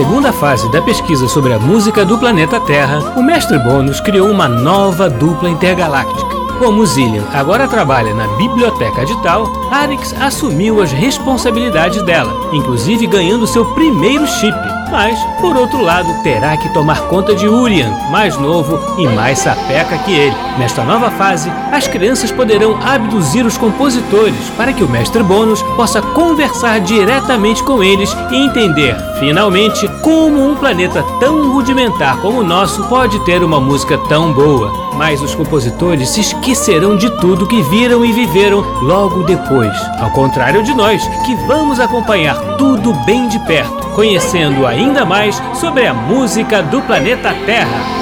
Segunda fase da pesquisa sobre a música do planeta Terra, o mestre Bônus criou uma nova dupla intergaláctica. Como Zillian agora trabalha na biblioteca de Tal, Arix assumiu as responsabilidades dela, inclusive ganhando seu primeiro chip. Mas, por outro lado, terá que tomar conta de Urian, mais novo e mais sapeca que ele. Nesta nova fase, as crianças poderão abduzir os compositores para que o mestre Bônus possa conversar diretamente com eles e entender, finalmente, como um planeta tão rudimentar como o nosso pode ter uma música tão boa. Mas os compositores se esquecerão de tudo que viram e viveram logo depois, ao contrário de nós, que vamos acompanhar tudo bem de perto, conhecendo ainda mais sobre a música do planeta Terra.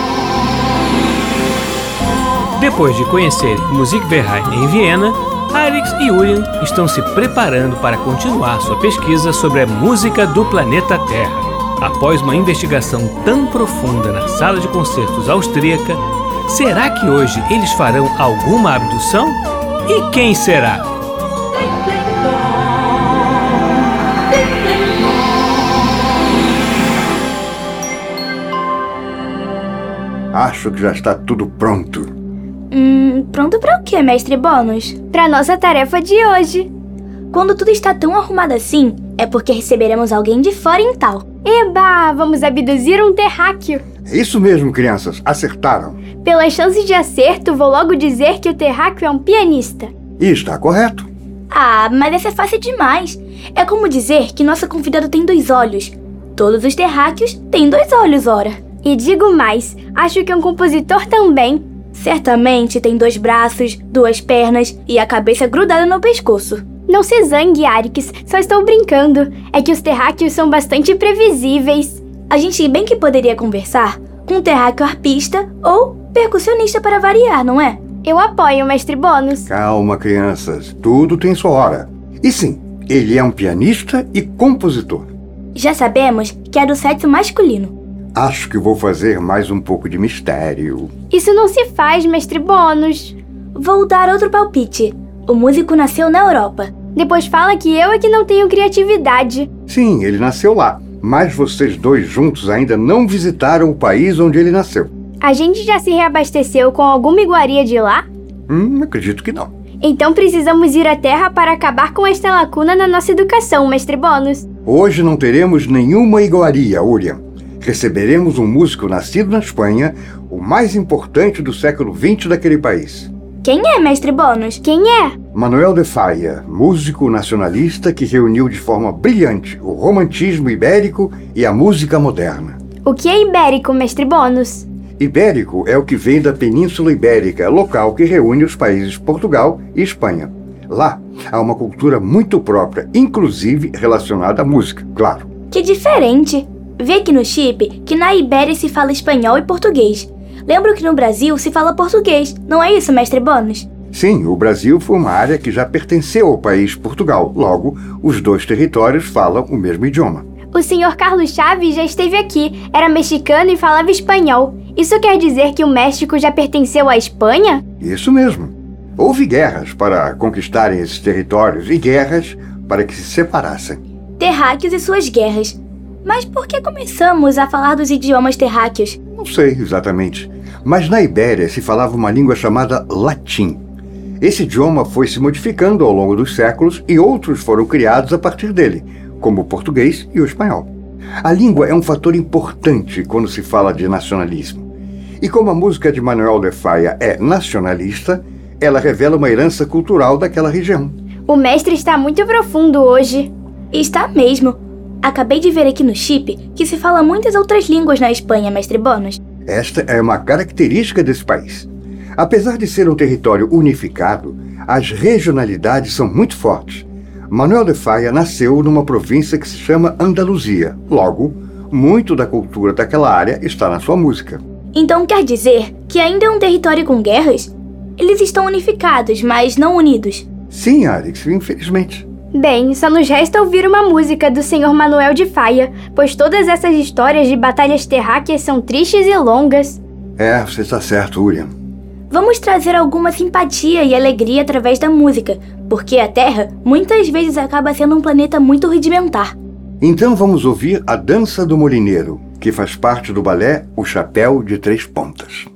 Depois de conhecer Musikverein em Viena, Arix e Urian estão se preparando para continuar sua pesquisa sobre a música do planeta Terra. Após uma investigação tão profunda na sala de concertos austríaca, será que hoje eles farão alguma abdução? E quem será? Acho que já está tudo pronto. Hum, pronto para o quê, mestre Bônus? Para nossa tarefa de hoje. Quando tudo está tão arrumado assim, é porque receberemos alguém de fora em tal. Eba, vamos abduzir um terráqueo. É isso mesmo, crianças. Acertaram. Pelas chances de acerto, vou logo dizer que o terráqueo é um pianista. E está correto. Ah, mas essa é fácil demais. É como dizer que nosso convidado tem dois olhos. Todos os terráqueos têm dois olhos, ora. E digo mais, acho que um compositor também. Certamente tem dois braços, duas pernas e a cabeça grudada no pescoço. Não se zangue, Arix, só estou brincando. É que os terráqueos são bastante previsíveis. A gente bem que poderia conversar com um terráqueo arpista ou percussionista para variar, não é? Eu apoio, mestre Bônus. Calma, crianças. Tudo tem sua hora. E sim, ele é um pianista e compositor. Já sabemos que é do sexo masculino. Acho que vou fazer mais um pouco de mistério. Isso não se faz, mestre Bônus. Vou dar outro palpite. O músico nasceu na Europa. Depois fala que eu é que não tenho criatividade. Sim, ele nasceu lá. Mas vocês dois juntos ainda não visitaram o país onde ele nasceu. A gente já se reabasteceu com alguma iguaria de lá? Hum, acredito que não. Então precisamos ir à Terra para acabar com esta lacuna na nossa educação, mestre Bônus. Hoje não teremos nenhuma iguaria, Urian. Receberemos um músico nascido na Espanha, o mais importante do século XX daquele país. Quem é, mestre Bônus? Quem é? Manuel de Falla, músico nacionalista que reuniu de forma brilhante o romantismo ibérico e a música moderna. O que é ibérico, mestre Bônus? Ibérico é o que vem da Península Ibérica, local que reúne os países Portugal e Espanha. Lá há uma cultura muito própria, inclusive relacionada à música, claro. Que diferente! Vê aqui no chip que na Ibéria se fala espanhol e português. Lembro que no Brasil se fala português, não é isso, mestre Bônus? Sim, o Brasil foi uma área que já pertenceu ao país Portugal. Logo, os dois territórios falam o mesmo idioma. O senhor Carlos Chaves já esteve aqui, era mexicano e falava espanhol. Isso quer dizer que o México já pertenceu à Espanha? Isso mesmo. Houve guerras para conquistarem esses territórios e guerras para que se separassem. Terráqueos e suas guerras. Mas por que começamos a falar dos idiomas terráqueos? Não sei exatamente. Mas na Ibéria se falava uma língua chamada latim. Esse idioma foi se modificando ao longo dos séculos e outros foram criados a partir dele, como o português e o espanhol. A língua é um fator importante quando se fala de nacionalismo. E como a música de Manuel de Falla é nacionalista, ela revela uma herança cultural daquela região. O mestre está muito profundo hoje. Está mesmo. Acabei de ver aqui no chip que se fala muitas outras línguas na Espanha, mestre Bônus. Esta é uma característica desse país. Apesar de ser um território unificado, as regionalidades são muito fortes. Manuel de Falla nasceu numa província que se chama Andaluzia. Logo, muito da cultura daquela área está na sua música. Então quer dizer que ainda é um território com guerras? Eles estão unificados, mas não unidos. Sim, Alex, infelizmente. Bem, só nos resta ouvir uma música do Senhor Manuel de Faia, pois todas essas histórias de batalhas terráqueas são tristes e longas. É, você está certo, Urian. Vamos trazer alguma simpatia e alegria através da música, porque a Terra muitas vezes acaba sendo um planeta muito rudimentar. Então vamos ouvir a Dança do Molineiro, que faz parte do balé O Chapéu de Três Pontas.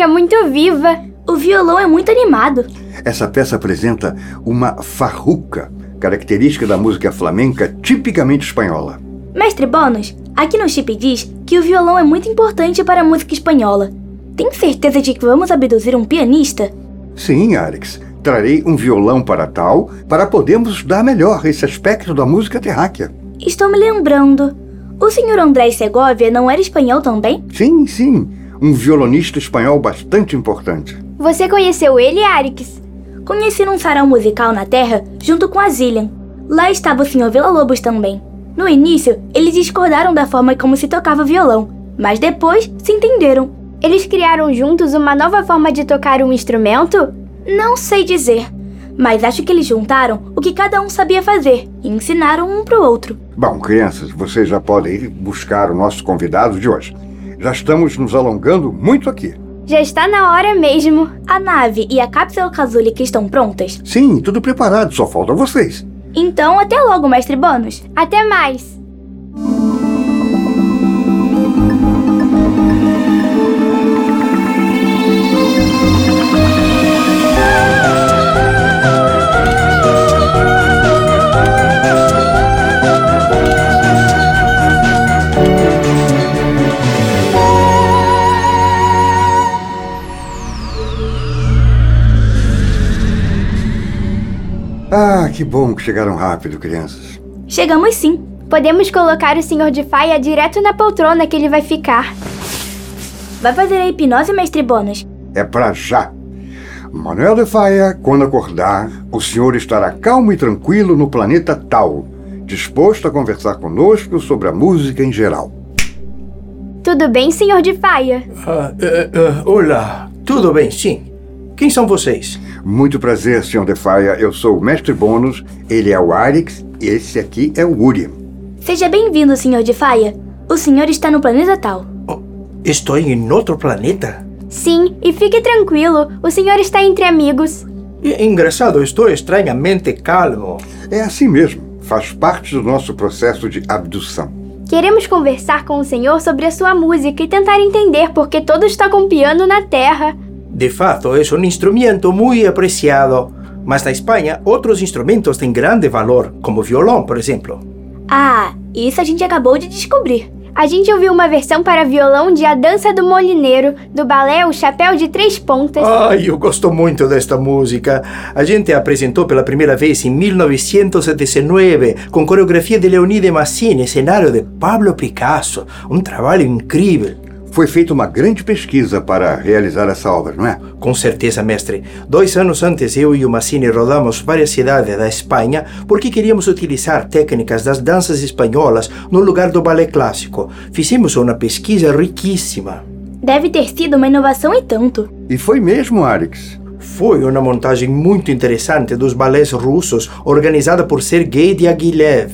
Música é muito viva. O violão é muito animado. Essa peça apresenta uma farruca, característica da música flamenca tipicamente espanhola. Mestre Bônus, aqui no chip diz que o violão é muito importante para a música espanhola. Tem certeza de que vamos abduzir um pianista? Sim, Alex. Trarei um violão para tal, para podermos estudar melhor esse aspecto da música terráquea. Estou me lembrando. O senhor André Segovia não era espanhol também? Sim, sim. Um violonista espanhol bastante importante. Você conheceu ele, Arix? Conheci num sarau musical na Terra junto com a Zillian. Lá estava o senhor Villa-Lobos também. No início, eles discordaram da forma como se tocava violão, mas depois se entenderam. Eles criaram juntos uma nova forma de tocar um instrumento? Não sei dizer, mas acho que eles juntaram o que cada um sabia fazer e ensinaram um pro outro. Bom, crianças, vocês já podem ir buscar o nosso convidado de hoje. Já estamos nos alongando muito aqui. Já está na hora mesmo. A nave e a cápsula casúlica estão prontas? Sim, tudo preparado, só falta vocês. Então, até logo, mestre Bônus. Até mais. Ah, que bom que chegaram rápido, crianças. Chegamos sim. Podemos colocar o senhor de faia direto na poltrona que ele vai ficar. Vai fazer a hipnose, mestre Bônus? É pra já. Manuel de Faia, quando acordar, o senhor estará calmo e tranquilo no planeta Tal, disposto a conversar conosco sobre a música em geral. Tudo bem, senhor de faia? Ah, eh, eh, olá, tudo bem, sim. Quem são vocês? Muito prazer, senhor de Faia. Eu sou o mestre Bônus, ele é o Arix e esse aqui é o Uri. Seja bem-vindo, senhor de Faia. O senhor está no planeta Tal. Oh, estou em outro planeta? Sim, e fique tranquilo, o senhor está entre amigos. E, engraçado, estou estranhamente calmo. É assim mesmo. Faz parte do nosso processo de abdução. Queremos conversar com o senhor sobre a sua música e tentar entender por que todos tocam piano na Terra. De fato, é um instrumento muito apreciado. Mas na Espanha, outros instrumentos têm grande valor, como violão, por exemplo. Ah, isso a gente acabou de descobrir. A gente ouviu uma versão para violão de A Dança do Molineiro, do balé O Chapéu de Três Pontas. Ai, eu gosto muito desta música. A gente a apresentou pela primeira vez em 1919, com coreografia de Leonide Massini, cenário de Pablo Picasso. Um trabalho incrível. Foi feita uma grande pesquisa para realizar essa obra, não é? Com certeza, mestre. Dois anos antes, eu e o Massini rodamos várias cidades da Espanha porque queríamos utilizar técnicas das danças espanholas no lugar do balé clássico. Fizemos uma pesquisa riquíssima. Deve ter sido uma inovação e tanto. E foi mesmo, Arix. Foi uma montagem muito interessante dos balés russos organizada por Sergei Diaghilev.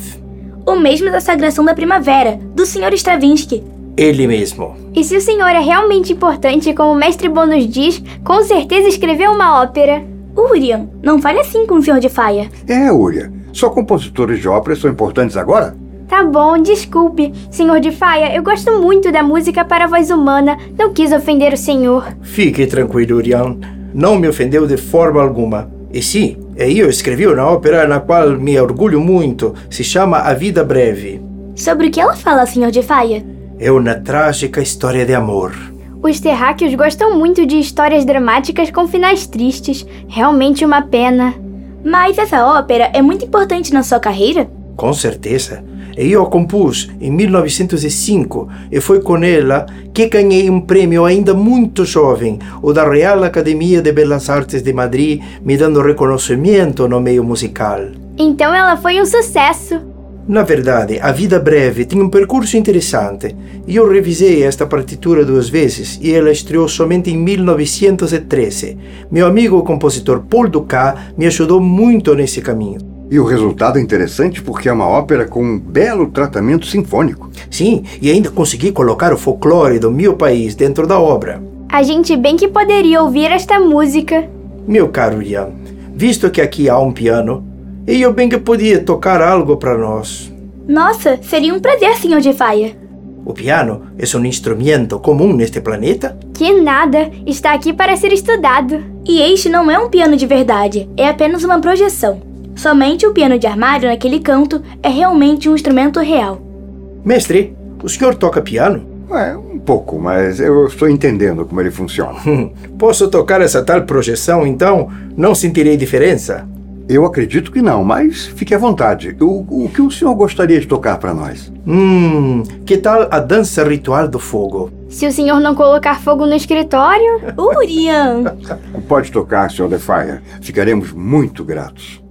O mesmo da Sagração da Primavera, do Sr. Stravinsky. Ele mesmo. E se o senhor é realmente importante, como o mestre Bônus diz, com certeza escreveu uma ópera. Urian, não fale assim com o Sr. de Faia. É, Uria. Só compositores de óperas são importantes agora? Tá bom, desculpe. Senhor de Faia, eu gosto muito da música para a voz humana. Não quis ofender o senhor. Fique tranquilo, Urian. Não me ofendeu de forma alguma. E sim, eu escrevi uma ópera na qual me orgulho muito. Se chama A Vida Breve. Sobre o que ela fala, Sr. de Faia? É uma trágica história de amor. Os terráqueos gostam muito de histórias dramáticas com finais tristes. Realmente uma pena. Mas essa ópera é muito importante na sua carreira? Com certeza. Eu a compus em 1905 e foi com ela que ganhei um prêmio ainda muito jovem, o da Real Academia de Belas Artes de Madrid, me dando reconhecimento no meio musical. Então ela foi um sucesso. Na verdade, A Vida Breve tem um percurso interessante. Eu revisei esta partitura duas vezes e ela estreou somente em 1913. Meu amigo o compositor Paul Dukas me ajudou muito nesse caminho. E o resultado é interessante porque é uma ópera com um belo tratamento sinfônico. Sim, e ainda consegui colocar o folclore do meu país dentro da obra. A gente bem que poderia ouvir esta música. Meu caro Ian, visto que aqui há um piano, eu bem que podia tocar algo para nós. Nossa, seria um prazer, Sr. de Faia. O piano é um instrumento comum neste planeta? Que nada, está aqui para ser estudado. E este não é um piano de verdade, é apenas uma projeção. Somente o piano de armário naquele canto é realmente um instrumento real. Mestre, o senhor toca piano? É, um pouco, mas eu estou entendendo como ele funciona. Posso tocar essa tal projeção, então não sentirei diferença? Eu acredito que não, mas fique à vontade. O, o que o senhor gostaria de tocar para nós? Hum, que tal a dança ritual do fogo? Se o senhor não colocar fogo no escritório. Urian! Pode tocar, Sr. DeFire. Ficaremos muito gratos.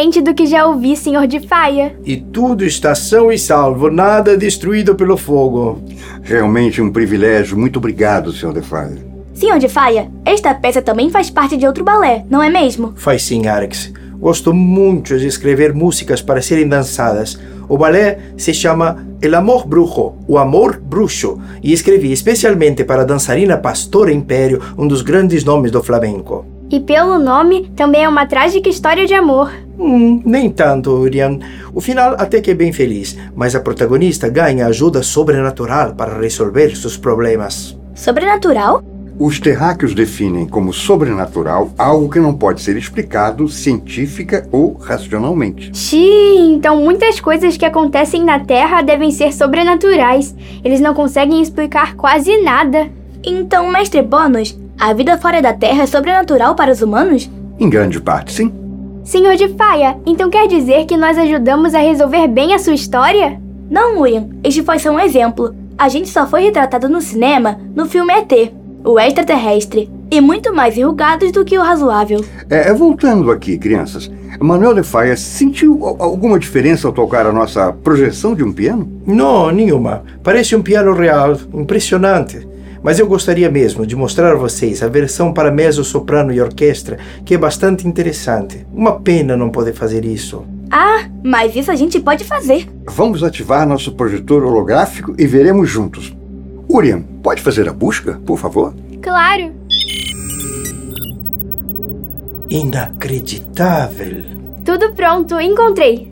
Diferente do que já ouvi, senhor de Faia. E tudo está são e salvo, nada destruído pelo fogo. Realmente um privilégio. Muito obrigado, Sr. De Faia. Senhor de Faia, esta peça também faz parte de outro balé, não é mesmo? Faz sim, Alex. Gosto muito de escrever músicas para serem dançadas. O balé se chama El Amor Brujo, o Amor Bruxo, e escrevi especialmente para a dançarina Pastora Império, um dos grandes nomes do flamenco. E pelo nome, também é uma trágica história de amor. Hum, nem tanto, Urian. O final até que é bem feliz, mas a protagonista ganha ajuda sobrenatural para resolver seus problemas. Sobrenatural? Os terráqueos definem como sobrenatural algo que não pode ser explicado científica ou racionalmente. Xiii, então muitas coisas que acontecem na Terra devem ser sobrenaturais. Eles não conseguem explicar quase nada. Então, mestre Bônus, a vida fora da Terra é sobrenatural para os humanos? Em grande parte, sim. Senhor de Faia, então quer dizer que nós ajudamos a resolver bem a sua história? Não, William, este foi só um exemplo. A gente só foi retratado no cinema no filme ET o extraterrestre, e muito mais enrugados do que o razoável. É, voltando aqui, crianças, Manuel de Faia sentiu alguma diferença ao tocar a nossa projeção de um piano? Não, nenhuma. Parece um piano real, impressionante. Mas eu gostaria mesmo de mostrar a vocês a versão para mezzo, soprano e orquestra, que é bastante interessante. Uma pena não poder fazer isso. Ah, mas isso a gente pode fazer. Vamos ativar nosso projetor holográfico e veremos juntos. Uriam, pode fazer a busca, por favor? Claro. Inacreditável. Tudo pronto, encontrei.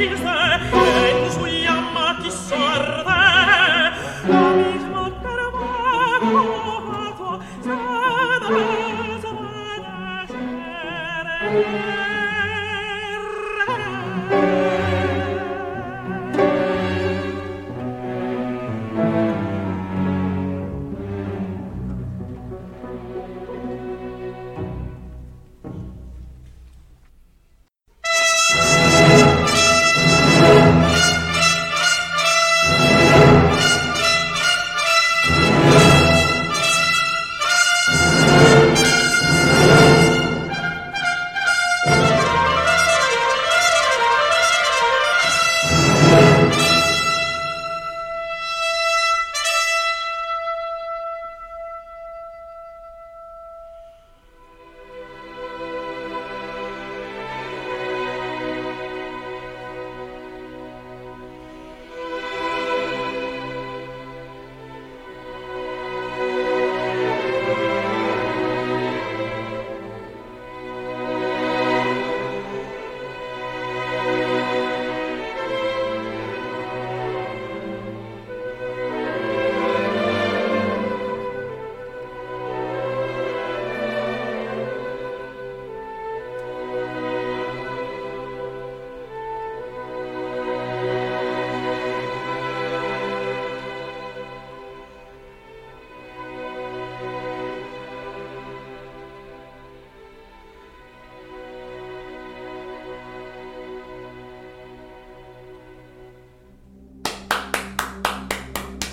He's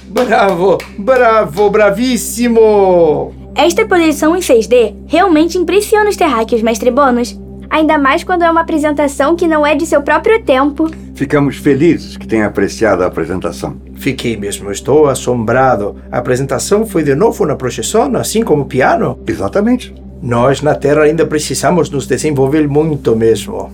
Bravo, bravo, bravíssimo! Esta projeção em 6D realmente impressiona os terráqueos, mestre Bônus. Ainda mais quando é uma apresentação que não é de seu próprio tempo. Ficamos felizes que tenha apreciado a apresentação. Fiquei mesmo, estou assombrado. A apresentação foi de novo na projeção, assim como o piano? Exatamente. Nós na Terra ainda precisamos nos desenvolver muito mesmo.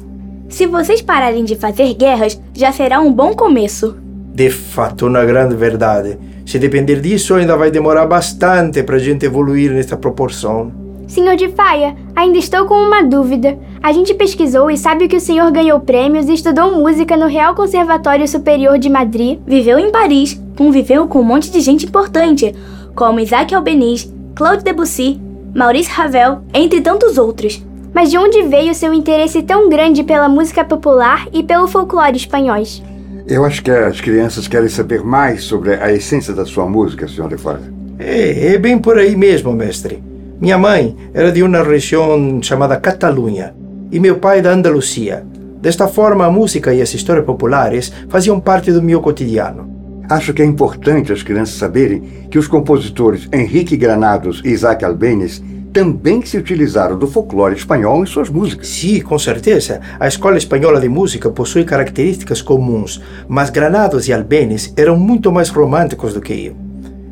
Se vocês pararem de fazer guerras, já será um bom começo. De fato, uma grande verdade. Se depender disso, ainda vai demorar bastante para a gente evoluir nessa proporção. Senhor de Faia, ainda estou com uma dúvida. A gente pesquisou e sabe que o senhor ganhou prêmios e estudou música no Real Conservatório Superior de Madrid. Viveu em Paris, conviveu com um monte de gente importante, como Isaac Albeniz, Claude Debussy, Maurice Ravel, entre tantos outros. Mas de onde veio seu interesse tão grande pela música popular e pelo folclore espanhóis? Eu acho que as crianças querem saber mais sobre a essência da sua música, Sr. de Fora. É, é bem por aí mesmo, mestre. Minha mãe era de uma região chamada Catalunha e meu pai da Andalucia. Desta forma, a música e as histórias populares faziam parte do meu cotidiano. Acho que é importante as crianças saberem que os compositores Henrique Granados e Isaac Albeniz também se utilizaram do folclore espanhol em suas músicas. Sim, com certeza. A Escola Espanhola de Música possui características comuns, mas Granados e Albeniz eram muito mais românticos do que eu.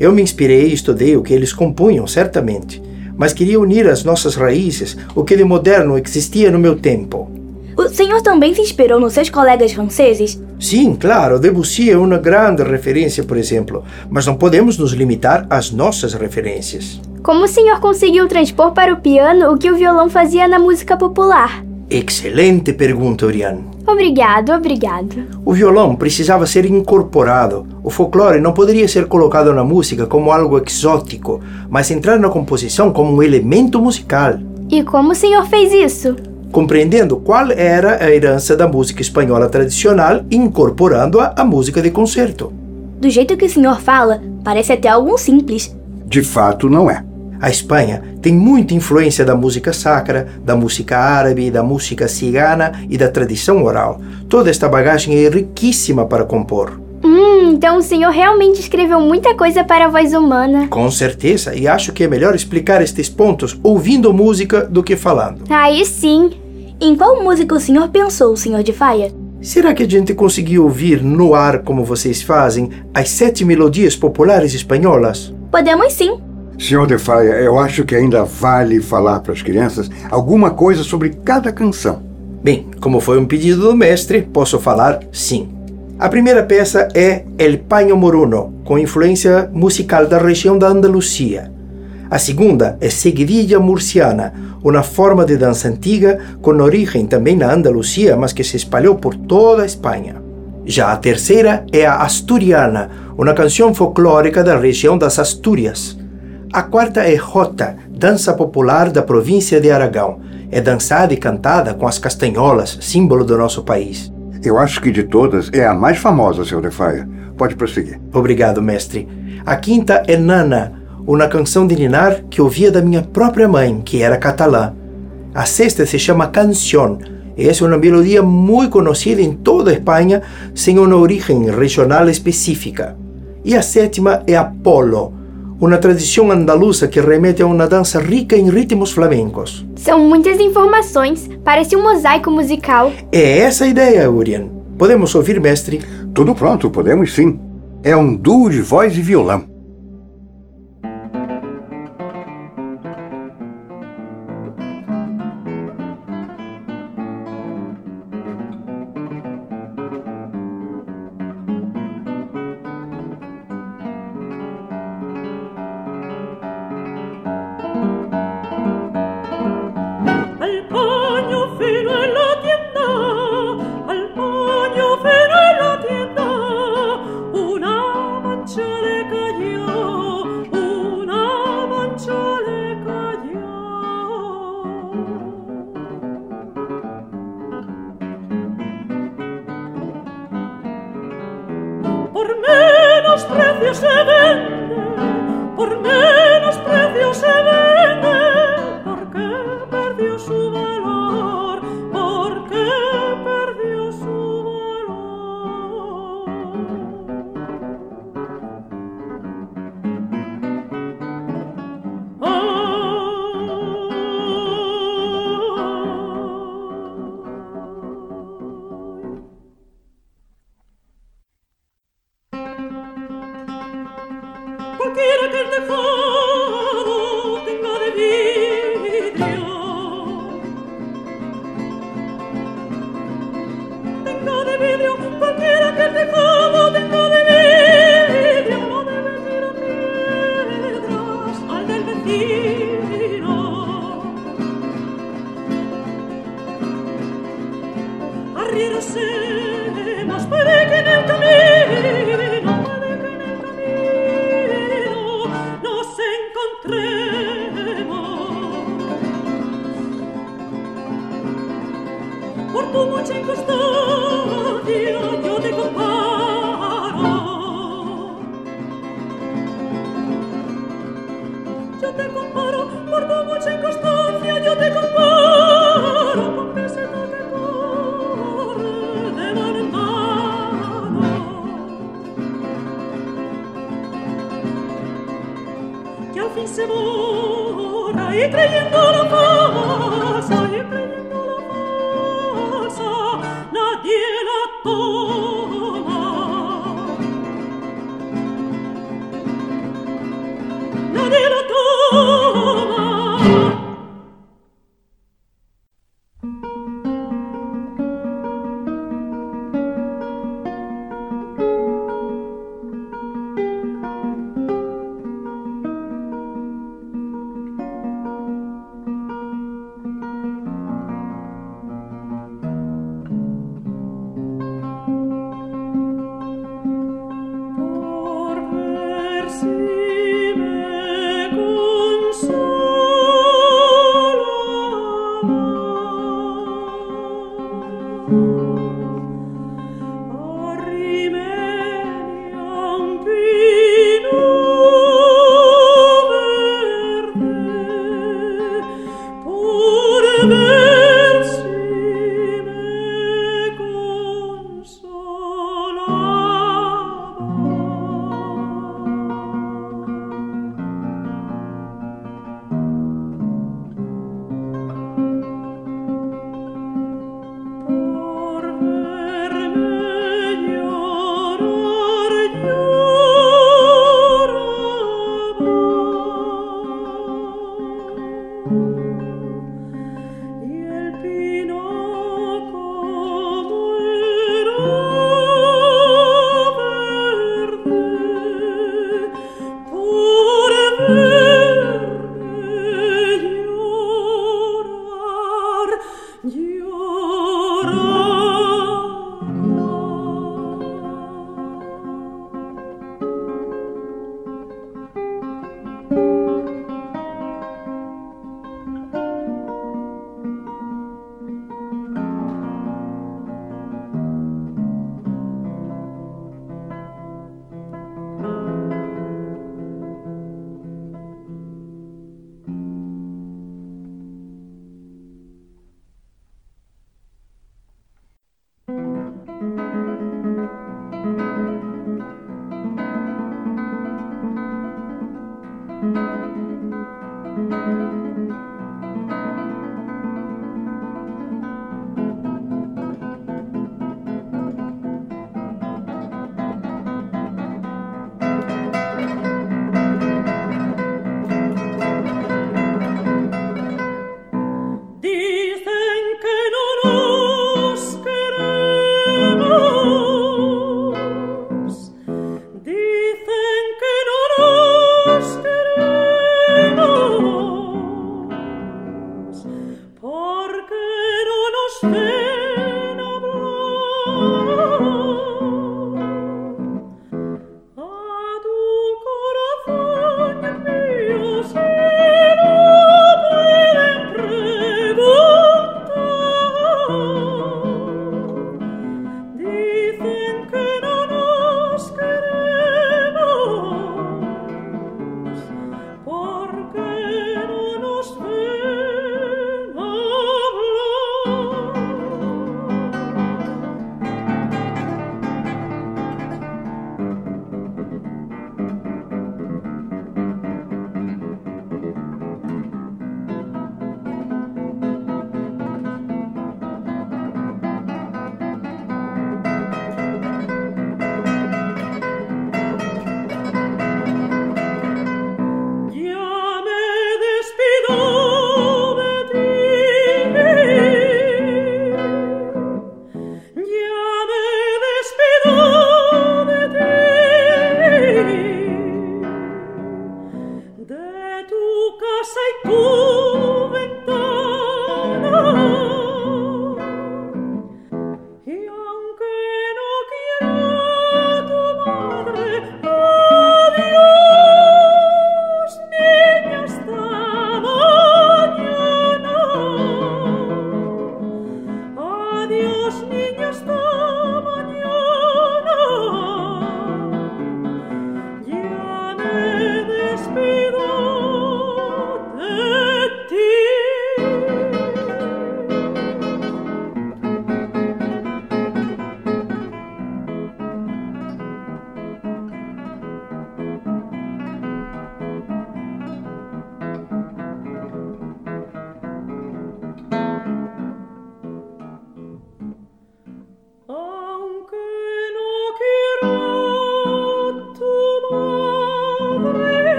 Eu me inspirei e estudei o que eles compunham, certamente, mas queria unir as nossas raízes, o que de moderno existia no meu tempo. O senhor também se inspirou nos seus colegas franceses? Sim, claro, Debussy é uma grande referência, por exemplo, mas não podemos nos limitar às nossas referências. Como o senhor conseguiu transpor para o piano o que o violão fazia na música popular? Excelente pergunta, Oriane. Obrigado, obrigado. O violão precisava ser incorporado. O folclore não poderia ser colocado na música como algo exótico, mas entrar na composição como um elemento musical. E como o senhor fez isso? Compreendendo qual era a herança da música espanhola tradicional incorporando-a à música de concerto. Do jeito que o senhor fala, parece até algo simples. De fato, não é. A Espanha tem muita influência da música sacra, da música árabe, da música cigana e da tradição oral. Toda esta bagagem é riquíssima para compor. Hum, então o senhor realmente escreveu muita coisa para a voz humana. Com certeza, e acho que é melhor explicar estes pontos ouvindo música do que falando. Aí sim. Em qual música o senhor pensou, senhor de Faia? Será que a gente conseguiu ouvir no ar, como vocês fazem, as sete melodias populares espanholas? Podemos sim. Senhor de Faia, eu acho que ainda vale falar para as crianças alguma coisa sobre cada canção. Bem, como foi um pedido do mestre, posso falar sim. A primeira peça é El Paño Moruno, com influência musical da região da Andalucia. A segunda é Seguidilla Murciana, uma forma de dança antiga com origem também na Andalucia, mas que se espalhou por toda a Espanha. Já a terceira é a Asturiana, uma canção folclórica da região das Astúrias. A quarta é Jota, dança popular da província de Aragão. É dançada e cantada com as castanholas, símbolo do nosso país. Eu acho que de todas é a mais famosa, Sr. Defaia. Pode prosseguir. Obrigado, mestre. A quinta é Nana, uma canção de ninar que ouvia da minha própria mãe, que era catalã. A sexta se chama Canción, é uma melodia muito conhecida em toda a Espanha, sem uma origem regional específica. E a sétima é Apolo, uma tradição andaluza que remete a uma dança rica em ritmos flamencos. São muitas informações, parece um mosaico musical. É essa a ideia, Urian. Podemos ouvir, mestre? Tudo pronto, podemos sim. É um duo de voz e violão.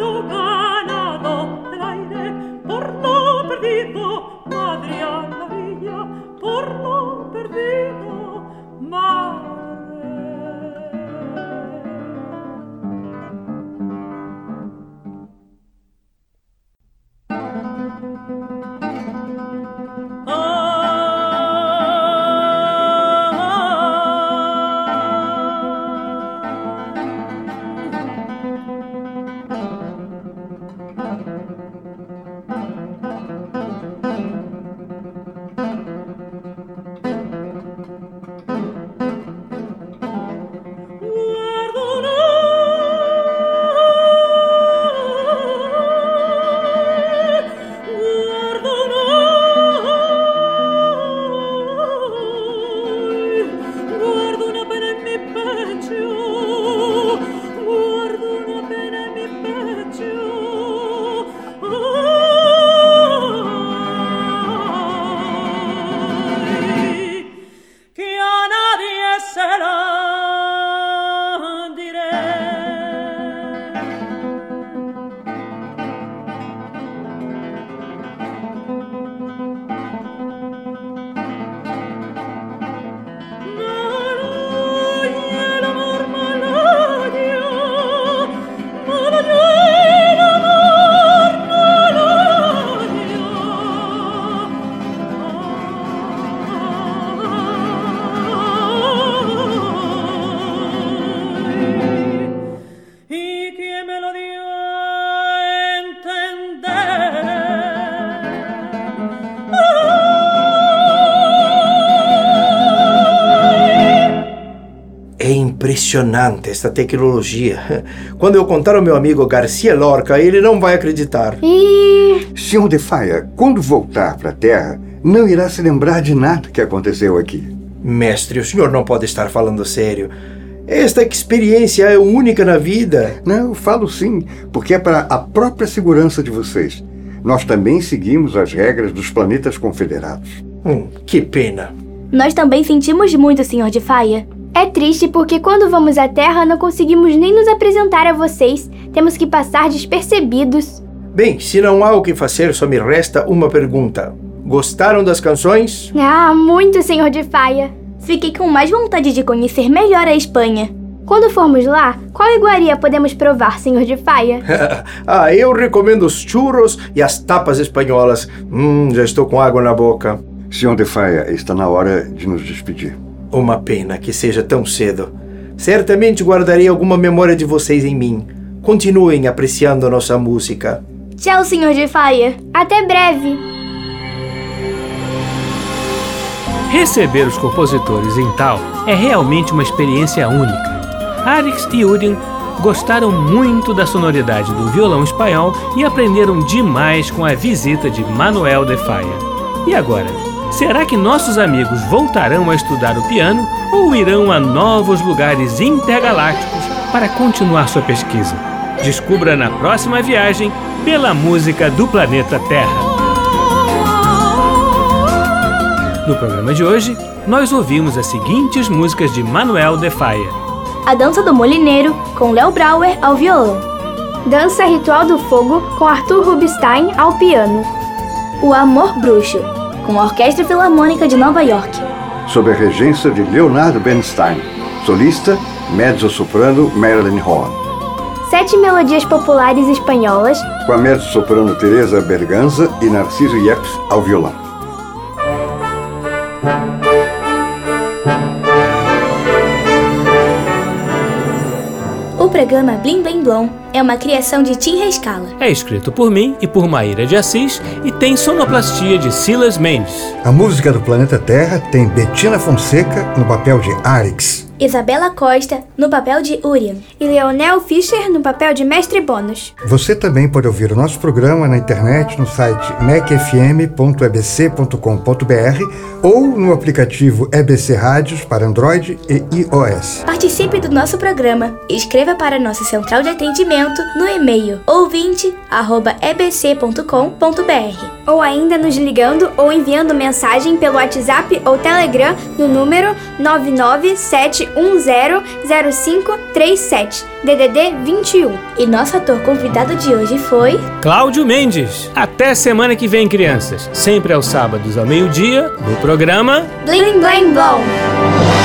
lugar. Impressionante esta tecnologia. Quando eu contar ao meu amigo Garcia Lorca, ele não vai acreditar. E... Senhor de Faia, quando voltar para a Terra, não irá se lembrar de nada que aconteceu aqui. Mestre, o senhor não pode estar falando sério. Esta experiência é única na vida. Não, eu falo sim, porque é para a própria segurança de vocês. Nós também seguimos as regras dos planetas confederados. Hum, que pena. Nós também sentimos muito, Sr. de Faia. É triste porque quando vamos à Terra não conseguimos nem nos apresentar a vocês. Temos que passar despercebidos. Bem, se não há o que fazer, só me resta uma pergunta. Gostaram das canções? Ah, muito, Senhor de Faia. Fiquei com mais vontade de conhecer melhor a Espanha. Quando formos lá, qual iguaria podemos provar, Senhor de Faia? ah, eu recomendo os churros e as tapas espanholas. Hum, já estou com água na boca. Senhor de Faia, está na hora de nos despedir. Uma pena que seja tão cedo. Certamente guardarei alguma memória de vocês em mim. Continuem apreciando a nossa música. Tchau, Senhor de Faia. Até breve. Receber os compositores em tal é realmente uma experiência única. Arix e Urien gostaram muito da sonoridade do violão espanhol e aprenderam demais com a visita de Manuel de Faia. E agora? Será que nossos amigos voltarão a estudar o piano ou irão a novos lugares intergalácticos para continuar sua pesquisa? Descubra na próxima viagem pela música do planeta Terra. No programa de hoje, nós ouvimos as seguintes músicas de Manuel de Faia: A Dança do Molineiro, com Léo Brauer ao violão. Dança Ritual do Fogo, com Arthur Rubinstein ao piano. O Amor Bruxo, com a Orquestra Filarmônica de Nova York. Sob a regência de Leonardo Bernstein, solista, mezzo-soprano Marilyn Horn. Sete melodias populares espanholas, Com a mezzo-soprano Teresa Berganza e Narciso Yepes ao violão. Programa Blim Blim Blom é uma criação de Tim Rescala. É escrito por mim e por Maíra de Assis e tem sonoplastia de Silas Mendes. A música do planeta Terra tem Bettina Fonseca no papel de Arix. Isabela Costa, no papel de Urian. e Leonel Fischer no papel de Mestre Bônus. Você também pode ouvir o nosso programa na internet no site mecfm.ebc.com.br ou no aplicativo EBC Rádios para Android e iOS. Participe do nosso programa. Escreva para nossa central de atendimento no e-mail ouvinte@ebc.com.br. Ou ainda nos ligando ou enviando mensagem pelo WhatsApp ou Telegram no número 997100537, DDD 21. E nosso ator convidado de hoje foi Cláudio Mendes. Até semana que vem, crianças. Sempre aos sábados ao meio-dia, no programa Blim Blim Blom.